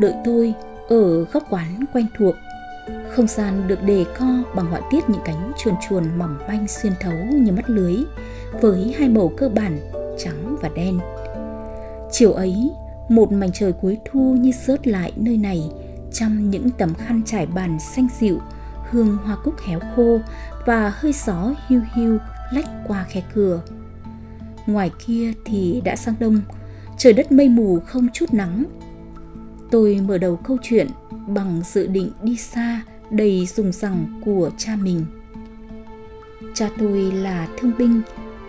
đang đợi tôi ở góc quán quen thuộc. Không gian được đề co bằng họa tiết những cánh chuồn chuồn mỏng manh xuyên thấu như mắt lưới, với hai màu cơ bản trắng và đen. Chiều ấy, một mảnh trời cuối thu như rớt lại nơi này trong những tấm khăn trải bàn xanh dịu, hương hoa cúc héo khô và hơi gió hiu hiu lách qua khe cửa. Ngoài kia thì đã sang đông, trời đất mây mù không chút nắng. Tôi mở đầu câu chuyện bằng dự định đi xa đầy dùng rằng của cha mình. Cha tôi là thương binh,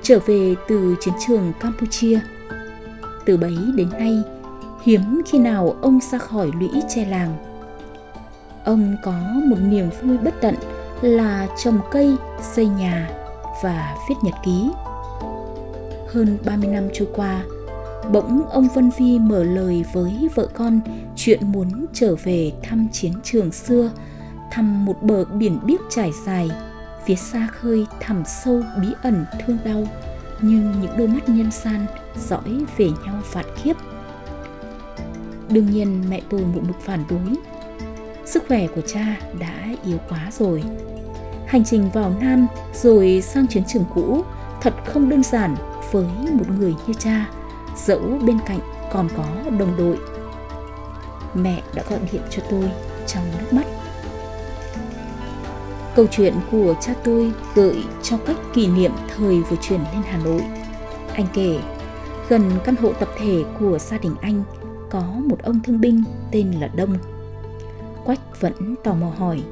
trở về từ chiến trường Campuchia. Từ bấy đến nay, hiếm khi nào ông ra khỏi lũy tre làng. Ông có một niềm vui bất tận là trồng cây, xây nhà và viết nhật ký. Hơn 30 năm trôi qua, bỗng ông Vân Vi mở lời với vợ con chuyện muốn trở về thăm chiến trường xưa, thăm một bờ biển biếc trải dài, phía xa khơi thẳm sâu bí ẩn thương đau như những đôi mắt nhân san dõi về nhau phạt kiếp Đương nhiên mẹ tôi một mực phản đối. Sức khỏe của cha đã yếu quá rồi. Hành trình vào Nam rồi sang chiến trường cũ thật không đơn giản với một người như cha, dẫu bên cạnh còn có đồng đội. Mẹ đã gọi điện cho tôi trong nước mắt. Câu chuyện của cha tôi gợi cho cách kỷ niệm thời vừa chuyển lên Hà Nội. Anh kể, gần căn hộ tập thể của gia đình anh có một ông thương binh tên là Đông. Quách vẫn tò mò hỏi.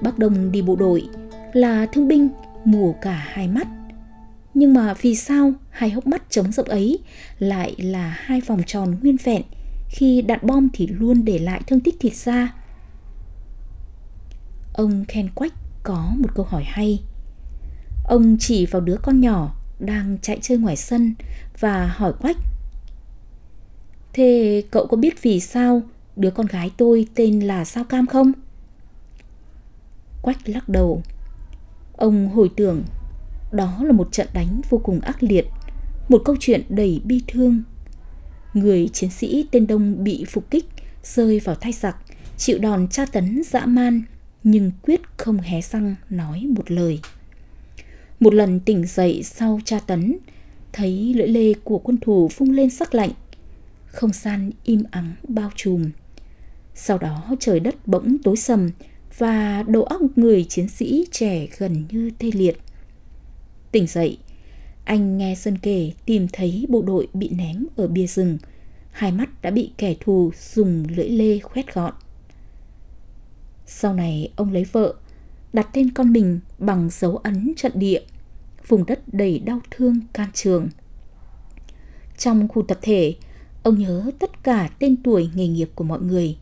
Bác Đông đi bộ đội là thương binh mù cả hai mắt. Nhưng mà vì sao hai hốc mắt trống rộng ấy lại là hai vòng tròn nguyên vẹn khi đạn bom thì luôn để lại thương tích thịt da? Ông khen Quách có một câu hỏi hay. Ông chỉ vào đứa con nhỏ đang chạy chơi ngoài sân và hỏi Quách. Thế cậu có biết vì sao đứa con gái tôi tên là Sao Cam không? Quách lắc đầu. Ông hồi tưởng đó là một trận đánh vô cùng ác liệt, một câu chuyện đầy bi thương. Người chiến sĩ tên Đông bị phục kích, rơi vào tay giặc, chịu đòn tra tấn dã man, nhưng quyết không hé răng nói một lời. Một lần tỉnh dậy sau tra tấn, thấy lưỡi lê của quân thù phung lên sắc lạnh, không gian im ắng bao trùm. Sau đó trời đất bỗng tối sầm và đầu óc người chiến sĩ trẻ gần như tê liệt. Tỉnh dậy, anh nghe Sơn kể tìm thấy bộ đội bị ném ở bia rừng, hai mắt đã bị kẻ thù dùng lưỡi lê khoét gọn. Sau này ông lấy vợ, đặt tên con mình bằng dấu ấn trận địa, vùng đất đầy đau thương can trường. Trong khu tập thể, ông nhớ tất cả tên tuổi nghề nghiệp của mọi người,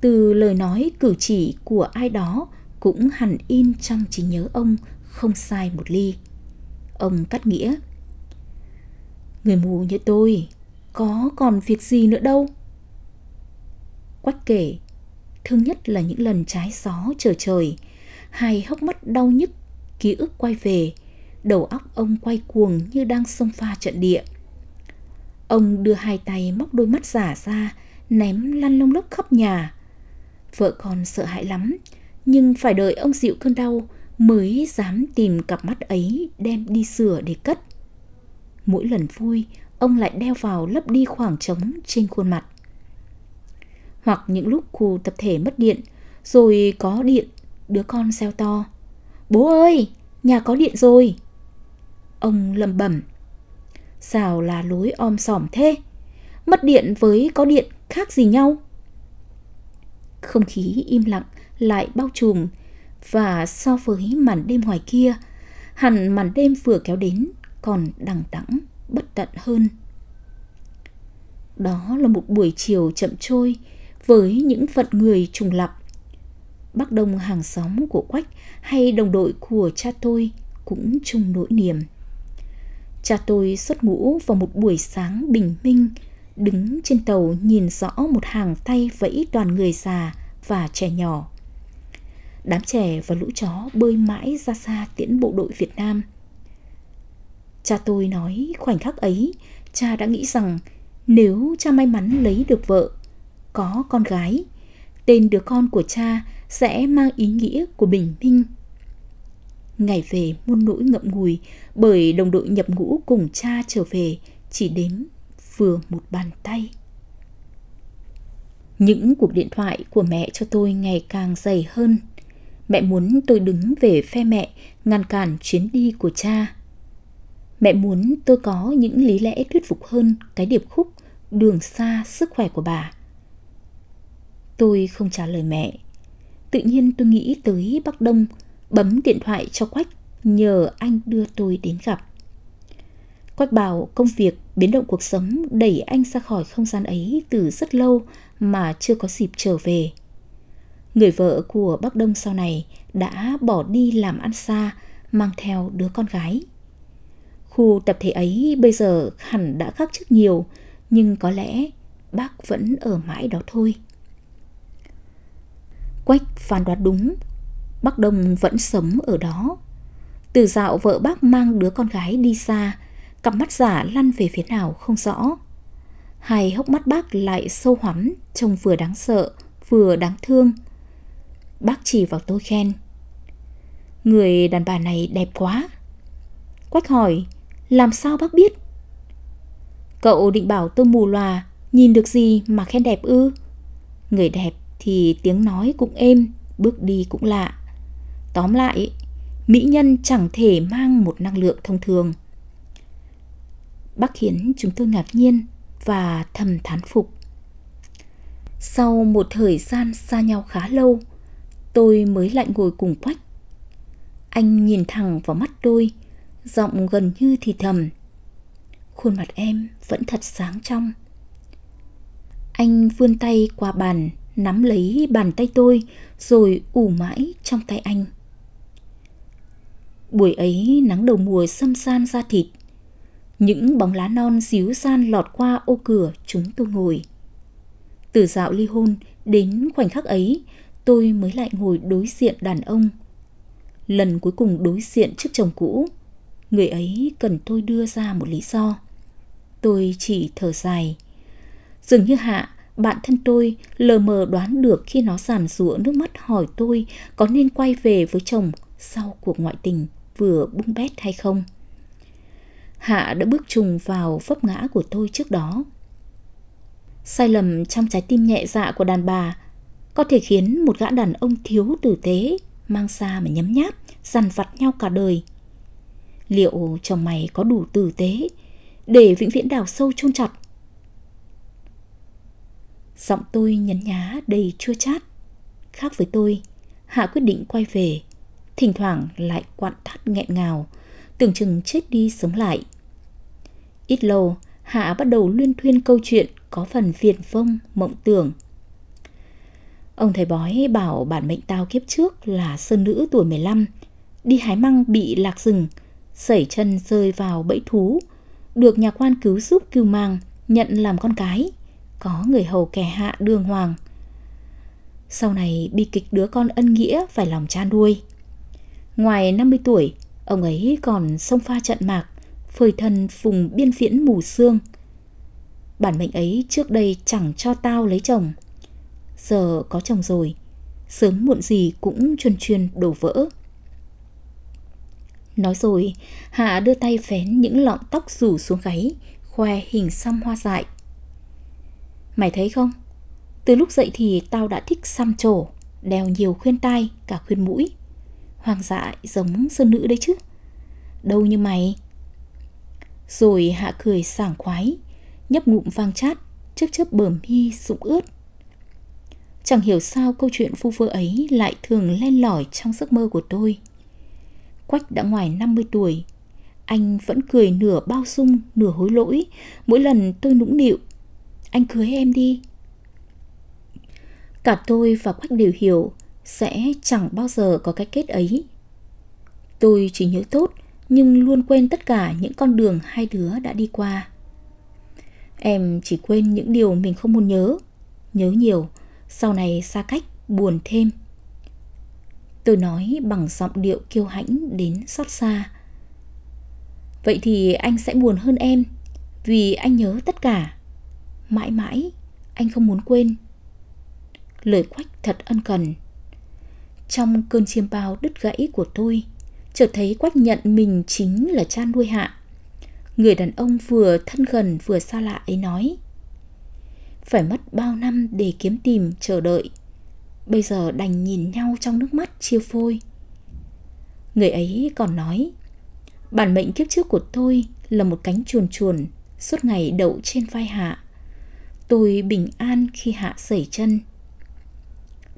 từ lời nói cử chỉ của ai đó cũng hẳn in trong trí nhớ ông không sai một ly. Ông cắt nghĩa. Người mù như tôi, có còn việc gì nữa đâu. Quách kể, thương nhất là những lần trái gió trở trời, hai hốc mắt đau nhức, ký ức quay về, đầu óc ông quay cuồng như đang xông pha trận địa. Ông đưa hai tay móc đôi mắt giả ra, ném lăn lông lốc khắp nhà. Vợ con sợ hãi lắm, nhưng phải đợi ông dịu cơn đau mới dám tìm cặp mắt ấy đem đi sửa để cất. Mỗi lần vui, ông lại đeo vào lấp đi khoảng trống trên khuôn mặt. Hoặc những lúc khu tập thể mất điện, rồi có điện, đứa con xeo to. Bố ơi, nhà có điện rồi. Ông lầm bẩm. Sao là lối om sòm thế? Mất điện với có điện khác gì nhau? Không khí im lặng lại bao trùm và so với màn đêm ngoài kia, hẳn màn đêm vừa kéo đến còn đằng đẵng bất tận hơn. Đó là một buổi chiều chậm trôi với những phận người trùng lập. Bác Đông hàng xóm của Quách hay đồng đội của cha tôi cũng chung nỗi niềm. Cha tôi xuất ngũ vào một buổi sáng bình minh, đứng trên tàu nhìn rõ một hàng tay vẫy toàn người già và trẻ nhỏ. Đám trẻ và lũ chó bơi mãi ra xa tiễn bộ đội Việt Nam. Cha tôi nói khoảnh khắc ấy, cha đã nghĩ rằng nếu cha may mắn lấy được vợ, có con gái. Tên đứa con của cha sẽ mang ý nghĩa của bình minh. Ngày về muôn nỗi ngậm ngùi bởi đồng đội nhập ngũ cùng cha trở về chỉ đếm vừa một bàn tay. Những cuộc điện thoại của mẹ cho tôi ngày càng dày hơn. Mẹ muốn tôi đứng về phe mẹ, ngăn cản chuyến đi của cha. Mẹ muốn tôi có những lý lẽ thuyết phục hơn cái điệp khúc đường xa sức khỏe của bà. Tôi không trả lời mẹ. Tự nhiên tôi nghĩ tới Bắc Đông, bấm điện thoại cho Quách nhờ anh đưa tôi đến gặp. Quách bảo công việc biến động cuộc sống đẩy anh ra khỏi không gian ấy từ rất lâu mà chưa có dịp trở về. Người vợ của Bắc Đông sau này đã bỏ đi làm ăn xa, mang theo đứa con gái. Khu tập thể ấy bây giờ hẳn đã khác trước nhiều, nhưng có lẽ bác vẫn ở mãi đó thôi. Quách phán đoán đúng, bác Đông vẫn sống ở đó. Từ dạo vợ bác mang đứa con gái đi xa, cặp mắt giả lăn về phía nào không rõ. Hai hốc mắt bác lại sâu hoắm, trông vừa đáng sợ, vừa đáng thương. Bác chỉ vào tôi khen. Người đàn bà này đẹp quá. Quách hỏi, làm sao bác biết? Cậu định bảo tôi mù loà, nhìn được gì mà khen đẹp ư? Người đẹp thì tiếng nói cũng êm, bước đi cũng lạ. Tóm lại, mỹ nhân chẳng thể mang một năng lượng thông thường. Bác khiến chúng tôi ngạc nhiên và thầm thán phục. Sau một thời gian xa nhau khá lâu, tôi mới lại ngồi cùng Quách. Anh nhìn thẳng vào mắt tôi, giọng gần như thì thầm. Khuôn mặt em vẫn thật sáng trong. Anh vươn tay qua bàn, nắm lấy bàn tay tôi, rồi ủ mãi trong tay anh. Buổi ấy nắng đầu mùa xâm san ra thịt, những bóng lá non xíu san lọt qua ô cửa chúng tôi ngồi. Từ dạo ly hôn đến khoảnh khắc ấy, tôi mới lại ngồi đối diện đàn ông. Lần cuối cùng đối diện trước chồng cũ, người ấy cần tôi đưa ra một lý do. Tôi chỉ thở dài. Dường như Hạ, bạn thân tôi lờ mờ đoán được khi nó giàn rủa nước mắt hỏi tôi có nên quay về với chồng sau cuộc ngoại tình vừa bung bét hay không. Hạ đã bước trùng vào vấp ngã của tôi trước đó. Sai lầm trong trái tim nhẹ dạ của đàn bà có thể khiến một gã đàn ông thiếu tử tế mang xa mà nhấm nháp, dằn vặt nhau cả đời. Liệu chồng mày có đủ tử tế để vĩnh viễn đào sâu chôn chặt? Giọng tôi nhấn nhá đầy chua chát. Khác với tôi, Hạ quyết định quay về, thỉnh thoảng lại quặn thắt nghẹn ngào, tưởng chừng chết đi sống lại. Ít lâu, Hạ bắt đầu luyên thuyên câu chuyện có phần viền vông, mộng tưởng. Ông thầy bói bảo bản mệnh tao kiếp trước là sơn nữ tuổi 15, đi hái măng bị lạc rừng, sẩy chân rơi vào bẫy thú, được nhà quan cứu giúp cứu mang, nhận làm con cái, có người hầu kẻ hạ đường hoàng. Sau này bi kịch đứa con ân nghĩa phải lòng cha nuôi. Ngoài 50 tuổi, ông ấy còn sông pha trận mạc, phơi thân vùng biên viễn mù sương. Bản mệnh ấy trước đây chẳng cho tao lấy chồng. Giờ có chồng rồi, sớm muộn gì cũng chuyên chuyên đổ vỡ. Nói rồi, Hạ đưa tay phén những lọn tóc rủ xuống gáy, khoe hình xăm hoa dại. Mày thấy không? Từ lúc dậy thì tao đã thích xăm trổ, đeo nhiều khuyên tai, cả khuyên mũi. Hoàng dại giống sơn nữ đấy chứ. Đâu như mày, rồi hạ cười sảng khoái, nhấp ngụm vang chát, trước chớp bờm mi sụng ướt. Chẳng hiểu sao câu chuyện phu vơ ấy lại thường len lỏi trong giấc mơ của tôi. Quách đã ngoài 50 tuổi, anh vẫn cười nửa bao dung, nửa hối lỗi, mỗi lần tôi nũng nịu. Anh cưới em đi. Cả tôi và Quách đều hiểu sẽ chẳng bao giờ có cái kết ấy. Tôi chỉ nhớ tốt nhưng luôn quên tất cả những con đường hai đứa đã đi qua. Em chỉ quên những điều mình không muốn nhớ, nhớ nhiều, sau này xa cách, buồn thêm. Tôi nói bằng giọng điệu kiêu hãnh đến xót xa. Vậy thì anh sẽ buồn hơn em, vì anh nhớ tất cả. Mãi mãi, anh không muốn quên, lời quách thật ân cần. Trong cơn chiêm bao đứt gãy của tôi, chợt thấy quách nhận mình chính là cha nuôi hạ. Người đàn ông vừa thân gần vừa xa lạ ấy nói. Phải mất bao năm để kiếm tìm, chờ đợi. Bây giờ đành nhìn nhau trong nước mắt chia phôi. Người ấy còn nói, bản mệnh kiếp trước của tôi là một cánh chuồn chuồn suốt ngày đậu trên vai hạ. Tôi bình an khi hạ sẩy chân.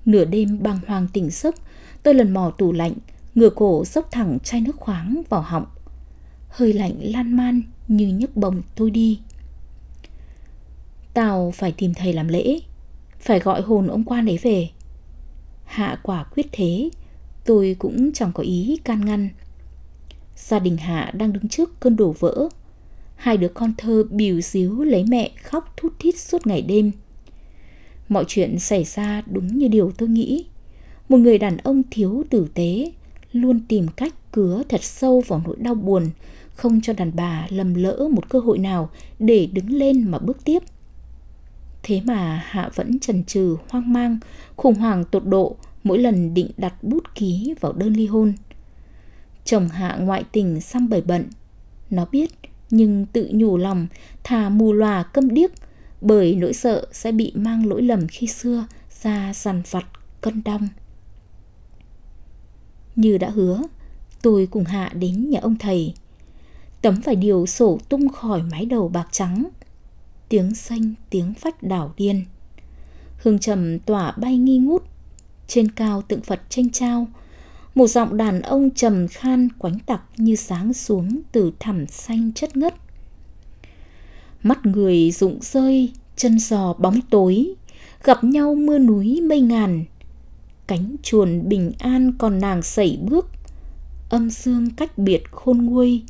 Nửa đêm bàng hoàng tỉnh giấc, tôi lần mò tủ lạnh, ngửa cổ dốc thẳng chai nước khoáng vào họng. Hơi lạnh lan man như nhấc bồng tôi đi. Tao phải tìm thầy làm lễ, phải gọi hồn ông quan ấy về. Hạ quả quyết thế, tôi cũng chẳng có ý can ngăn. Gia đình Hạ đang đứng trước cơn đổ vỡ. Hai đứa con thơ bìu xíu lấy mẹ khóc thút thít suốt ngày đêm. Mọi chuyện xảy ra đúng như điều tôi nghĩ. Một người đàn ông thiếu tử tế, luôn tìm cách cứa thật sâu vào nỗi đau buồn, không cho đàn bà lầm lỡ một cơ hội nào để đứng lên mà bước tiếp. Thế mà Hạ vẫn chần chừ, hoang mang, khủng hoảng tột độ mỗi lần định đặt bút ký vào đơn ly hôn. Chồng Hạ ngoại tình xăm bầy bận. Nó biết, nhưng tự nhủ lòng, thà mù lòa câm điếc, bởi nỗi sợ sẽ bị mang lỗi lầm khi xưa ra dằn vặt cân đong. Như đã hứa, tôi cùng Hạ đến nhà ông thầy. Tấm vải điều sổ tung khỏi mái đầu bạc trắng. Tiếng xanh, tiếng phách đảo điên. Hương trầm tỏa bay nghi ngút. Trên cao tượng Phật tranh trao, một giọng đàn ông trầm khan quánh tặc như sáng xuống từ thẳm xanh chất ngất. Mắt người rụng rơi, chân giò bóng tối, gặp nhau mưa núi mây ngàn. Cánh chuồn bình an còn nàng sẩy bước, âm dương cách biệt khôn nguôi.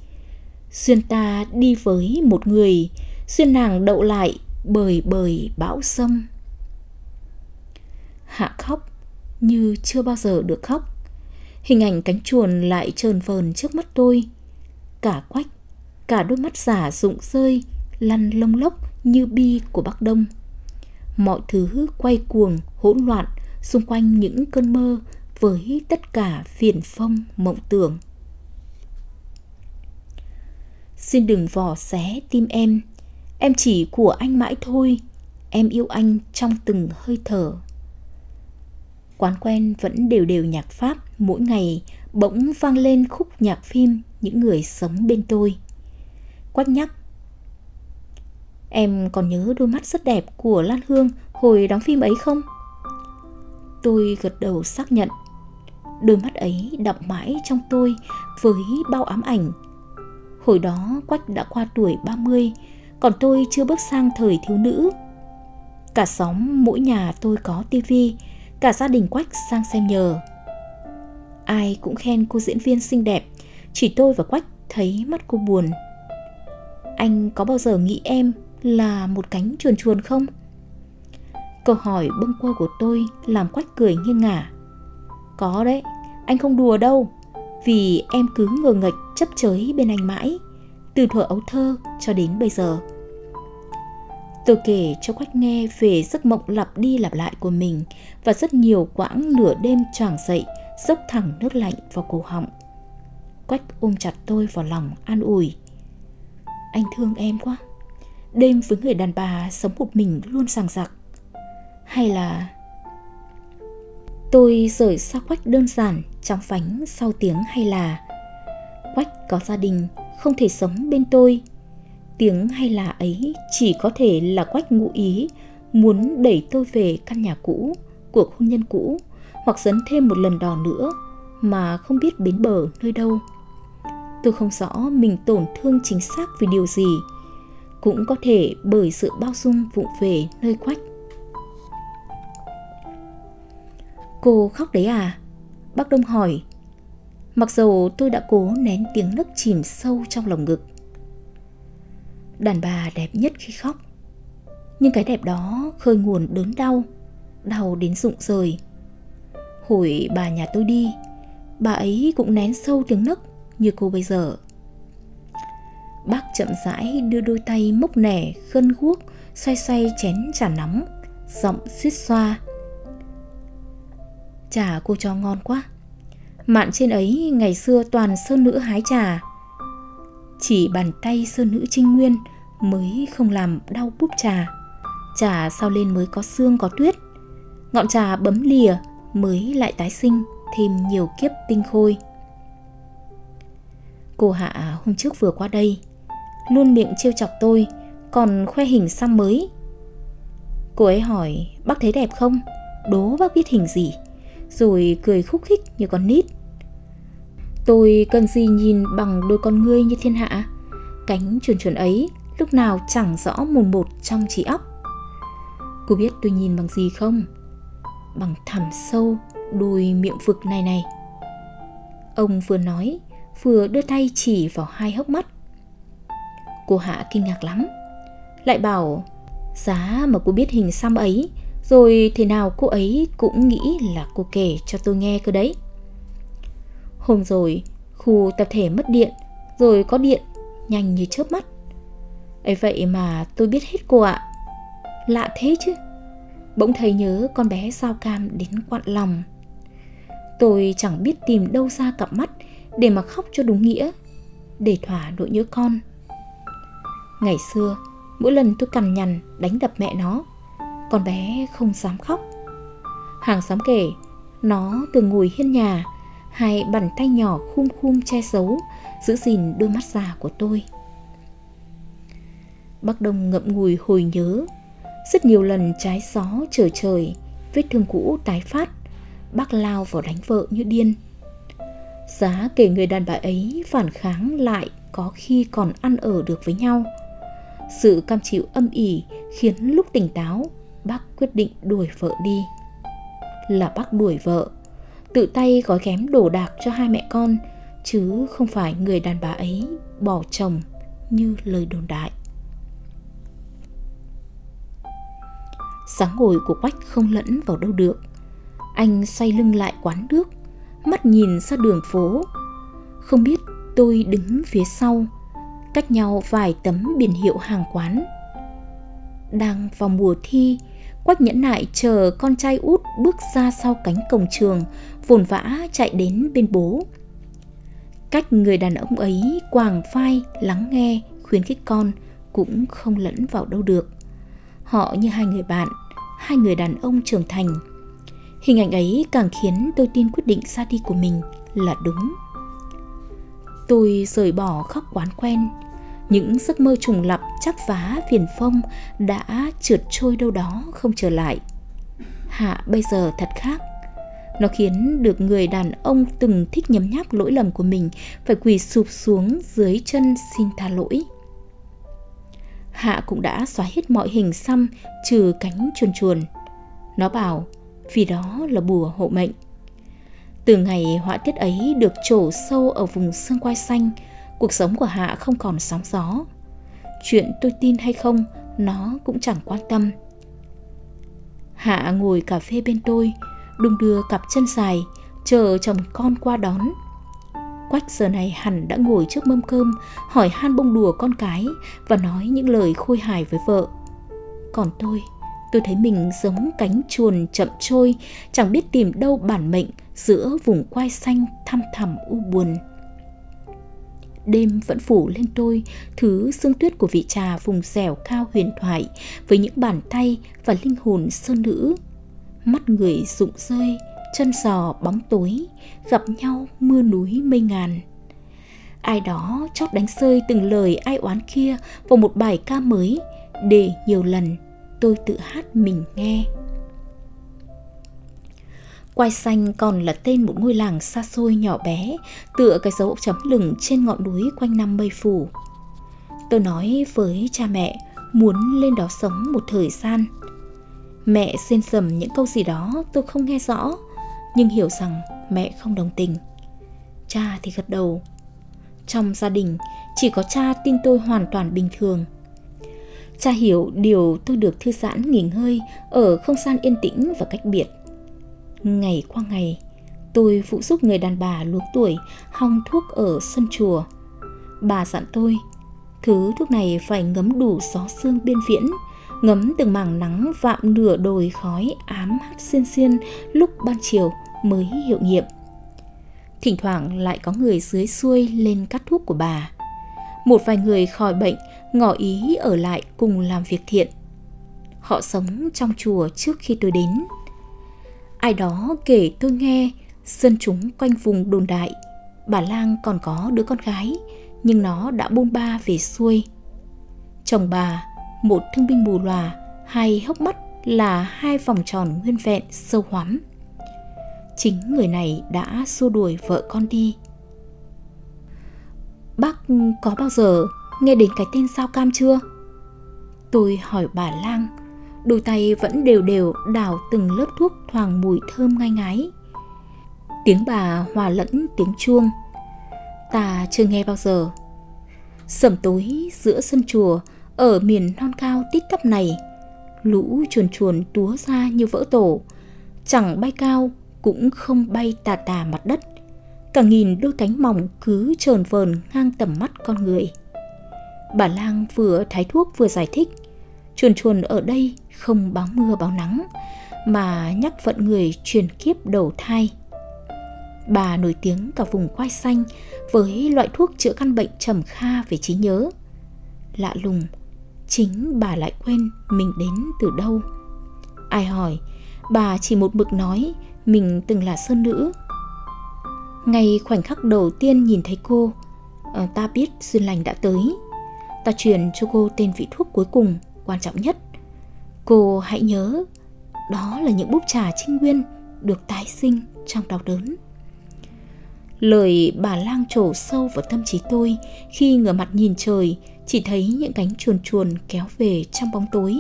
Xuyên ta đi với một người, xuyên nàng đậu lại bời bời bão sâm. Hạ khóc như chưa bao giờ được khóc Hình ảnh cánh chuồn lại trơn vờn trước mắt tôi. Cả quách, cả đôi mắt giả rụng rơi, lăn lông lốc như bi của Bắc Đông. Mọi thứ quay cuồng, hỗn loạn xung quanh những cơn mơ với tất cả phiền phong mộng tưởng. Xin đừng vò xé tim em, em chỉ của anh mãi thôi, em yêu anh trong từng hơi thở. Quán quen vẫn đều đều nhạc Pháp mỗi ngày bỗng vang lên khúc nhạc phim những người sống bên tôi. Quách nhắc. Em còn nhớ đôi mắt rất đẹp của Lan Hương hồi đóng phim ấy không? Tôi gật đầu xác nhận. Đôi mắt ấy đọng mãi trong tôi với bao ám ảnh. Hồi đó Quách đã qua tuổi 30, còn tôi chưa bước sang thời thiếu nữ. Cả xóm mỗi nhà tôi có tivi, cả gia đình Quách sang xem nhờ. Ai cũng khen cô diễn viên xinh đẹp, chỉ tôi và Quách thấy mắt cô buồn. Anh có bao giờ nghĩ em là một cánh chuồn chuồn không? Câu hỏi bâng quơ của tôi làm Quách cười nghiêng ngả. Có đấy, anh không đùa đâu, vì em cứ ngờ nghệch chấp chới bên anh mãi, từ thuở ấu thơ cho đến bây giờ. Tôi kể cho Quách nghe về giấc mộng lặp đi lặp lại của mình và rất nhiều quãng nửa đêm choàng dậy, dốc thẳng nước lạnh vào cổ họng. Quách ôm chặt tôi vào lòng an ủi. Anh thương em quá. Đêm với người đàn bà sống một mình luôn sàng giặc. Hay là... Tôi rời xa Quách đơn giản trong phánh sau tiếng hay là Quách có gia đình, không thể sống bên tôi Tiếng hay là ấy chỉ có thể là quách ngụ ý muốn đẩy tôi về căn nhà cũ, cuộc hôn nhân cũ hoặc dấn thêm một lần đò nữa mà không biết bến bờ nơi đâu. Tôi không rõ mình tổn thương chính xác vì điều gì, cũng có thể bởi sự bao dung vụng về nơi quách. Cô khóc đấy à? Bác Đông hỏi. Mặc dù tôi đã cố nén tiếng nức chìm sâu trong lồng ngực. Đàn bà đẹp nhất khi khóc. Nhưng cái đẹp đó khơi nguồn đớn đau đau đến rụng rời. Hồi bà nhà tôi đi, bà ấy cũng nén sâu tiếng nấc như cô bây giờ. Bác chậm rãi đưa đôi tay mốc nẻ, khân guốc xoay xoay chén trà nóng, giọng suýt xoa. Trà cô cho ngon quá. Mạn trên ấy ngày xưa toàn sơn nữ hái trà. Chỉ bàn tay sơn nữ trinh nguyên Mới không làm đau búp trà. Trà sau lên mới có xương có tuyết. Ngọn trà bấm lìa Mới lại tái sinh, Thêm nhiều kiếp tinh khôi. Cô Hạ, hôm trước vừa qua đây, Luôn miệng trêu chọc tôi, Còn khoe hình xăm mới. Cô ấy hỏi, bác thấy đẹp không? Đố bác biết hình gì? Rồi cười khúc khích như con nít. Tôi cần gì nhìn bằng đôi con ngươi như thiên hạ. Cánh chuồn chuồn ấy lúc nào chẳng rõ mồn một trong trí óc. Cô biết tôi nhìn bằng gì không? Bằng thẳm sâu đôi miệng vực này này. Ông vừa nói, vừa đưa tay chỉ vào hai hốc mắt. Cô Hạ kinh ngạc lắm. Lại bảo, Giá mà cô biết hình xăm ấy, Rồi thế nào cô ấy cũng nghĩ là cô kể cho tôi nghe cơ đấy. Hôm rồi, khu tập thể mất điện, Rồi có điện, nhanh như chớp mắt. Ấy vậy mà tôi biết hết cô ạ. Lạ thế chứ. Bỗng thấy nhớ con bé sao cam đến quặn lòng. Tôi chẳng biết tìm đâu ra cặp mắt Để mà khóc cho đúng nghĩa, Để thỏa nỗi nhớ con. Ngày xưa, Mỗi lần tôi cằn nhằn đánh đập mẹ nó, Con bé không dám khóc. Hàng xóm kể, Nó từng ngồi hiên nhà Hai bàn tay nhỏ khum khum che giấu, Giữ gìn đôi mắt già của tôi. Bác Đông ngậm ngùi hồi nhớ, Rất nhiều lần trái gió trở trời, Vết thương cũ tái phát, Bác lao vào đánh vợ như điên. Giá kể người đàn bà ấy phản kháng lại Có khi còn ăn ở được với nhau. Sự cam chịu âm ỉ khiến lúc tỉnh táo, bác quyết định đuổi vợ đi. Là bác đuổi vợ tự tay gói ghém đồ đạc cho hai mẹ con chứ không phải người đàn bà ấy bỏ chồng như lời đồn đại. Sáng ngồi của quách không lẫn vào đâu được. Anh xoay lưng lại quán nước mắt nhìn ra đường phố. Không biết tôi đứng phía sau cách nhau vài tấm biển hiệu hàng quán. Đang vào mùa thi, Quách nhẫn nại chờ con trai út bước ra sau cánh cổng trường, vồn vã chạy đến bên bố. Cách người đàn ông ấy quàng vai, lắng nghe, khuyến khích con cũng không lẫn vào đâu được. Họ như hai người bạn, hai người đàn ông trưởng thành. Hình ảnh ấy càng khiến tôi tin quyết định ra đi của mình là đúng. Tôi rời bỏ khóc quán quen, những giấc mơ trùng lập chắp vá viền phong đã trượt trôi đâu đó không trở lại hạ bây giờ thật khác nó khiến được người đàn ông từng thích nhấm nháp lỗi lầm của mình phải quỳ sụp xuống dưới chân xin tha lỗi hạ cũng đã xóa hết mọi hình xăm trừ cánh chuồn chuồn nó bảo vì đó là bùa hộ mệnh từ ngày họa tiết ấy được trổ sâu ở vùng xương quai xanh cuộc sống của Hạ không còn sóng gió. Chuyện tôi tin hay không, nó cũng chẳng quan tâm. Hạ ngồi cà phê bên tôi, đung đưa cặp chân dài, chờ chồng con qua đón. Quách giờ này hẳn đã ngồi trước mâm cơm, hỏi han bông đùa con cái và nói những lời khôi hài với vợ. Còn tôi, tôi thấy mình giống cánh chuồn chậm trôi, chẳng biết tìm đâu bản mệnh giữa vùng quai xanh thăm thẳm u buồn đêm vẫn phủ lên tôi thứ sương tuyết của vị trà vùng dẻo cao huyền thoại với những bàn tay và linh hồn sơn nữ. Mắt người rụng rơi, chân giò bóng tối, gặp nhau mưa núi mây ngàn. Ai đó chót đánh rơi từng lời ai oán kia vào một bài ca mới để nhiều lần tôi tự hát mình nghe. Quai xanh còn là tên một ngôi làng xa xôi nhỏ bé, tựa cái dấu chấm lửng trên ngọn núi quanh năm mây phủ. Tôi nói với cha mẹ muốn lên đó sống một thời gian. Mẹ xên sầm những câu gì đó tôi không nghe rõ, nhưng hiểu rằng mẹ không đồng tình. Cha thì gật đầu. Trong gia đình, chỉ có cha tin tôi hoàn toàn bình thường. Cha hiểu điều tôi được thư giãn nghỉ ngơi ở không gian yên tĩnh và cách biệt – Ngày qua ngày, tôi phụ giúp người đàn bà luống tuổi hong thuốc ở sân chùa. Bà dặn tôi, thứ thuốc này phải ngấm đủ gió xương biên viễn, ngấm từng mảng nắng vạm nửa đồi khói ám hắt xiên xiên lúc ban chiều mới hiệu nghiệm. Thỉnh thoảng lại có người dưới xuôi lên cắt thuốc của bà. Một vài người khỏi bệnh ngỏ ý ở lại cùng làm việc thiện. Họ sống trong chùa trước khi tôi đến. Ai đó kể tôi nghe, dân chúng quanh vùng đồn đại, bà lang còn có đứa con gái, nhưng nó đã bôn ba về xuôi chồng bà một thương binh mù lòa hai hốc mắt là hai vòng tròn nguyên vẹn sâu hoắm. Chính người này đã xua đuổi vợ con đi. Bác có bao giờ nghe đến cái tên sao cam chưa? Tôi hỏi bà lang, đôi tay vẫn đều đều đảo từng lớp thuốc thoảng mùi thơm ngai ngái. Tiếng bà hòa lẫn tiếng chuông. Ta chưa nghe bao giờ. Sẩm tối giữa sân chùa ở miền non cao tít tắp này, lũ chuồn chuồn túa ra như vỡ tổ. Chẳng bay cao, cũng không bay tà tà mặt đất. Cả nghìn đôi cánh mỏng cứ trờn vờn ngang tầm mắt con người. Bà lang vừa thái thuốc vừa giải thích, chuồn chuồn ở đây không báo mưa báo nắng, mà nhắc vận người truyền kiếp đầu thai. Bà nổi tiếng cả vùng khoai xanh với loại thuốc chữa căn bệnh trầm kha về trí nhớ. Lạ lùng chính bà lại quên mình đến từ đâu. Ai hỏi, bà chỉ một mực nói mình từng là sơn nữ. Ngay khoảnh khắc đầu tiên nhìn thấy cô ờ, ta biết duyên lành đã tới. Ta truyền cho cô tên vị thuốc cuối cùng, quan trọng nhất. Cô hãy nhớ, đó là những búp trà trinh nguyên được tái sinh trong đau đớn. Lời bà lang trổ sâu vào tâm trí tôi khi ngửa mặt nhìn trời chỉ thấy những cánh chuồn chuồn kéo về trong bóng tối.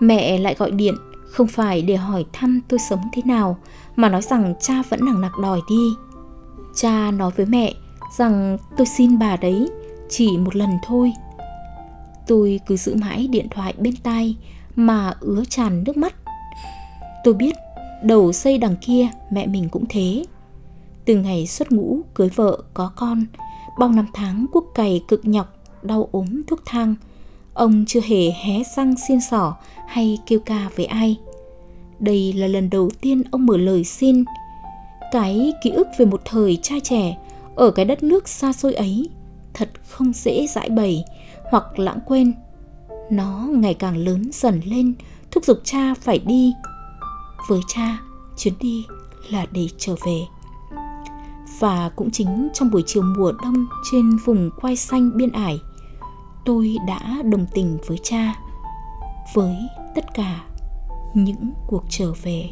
Mẹ lại gọi điện, không phải để hỏi thăm tôi sống thế nào, mà nói rằng cha vẫn nặng nặc đòi đi. Cha nói với mẹ rằng tôi xin bà đấy chỉ một lần thôi. Tôi cứ giữ mãi điện thoại bên tai mà ứa tràn nước mắt. Tôi biết đầu xây đằng kia mẹ mình cũng thế. Từ ngày xuất ngũ cưới vợ có con, bao năm tháng quốc cày cực nhọc đau ốm thuốc thang. Ông chưa hề hé răng xin sỏ hay kêu ca với ai. Đây là lần đầu tiên ông mở lời xin. Cái ký ức về một thời trai trẻ ở cái đất nước xa xôi ấy thật không dễ giải bày hoặc lãng quên. Nó ngày càng lớn dần lên, thúc giục cha phải đi. Với cha, chuyến đi là để trở về. Và cũng chính trong buổi chiều mùa đông trên vùng quai xanh biên ải tôi đã đồng tình với cha với tất cả những cuộc trở về.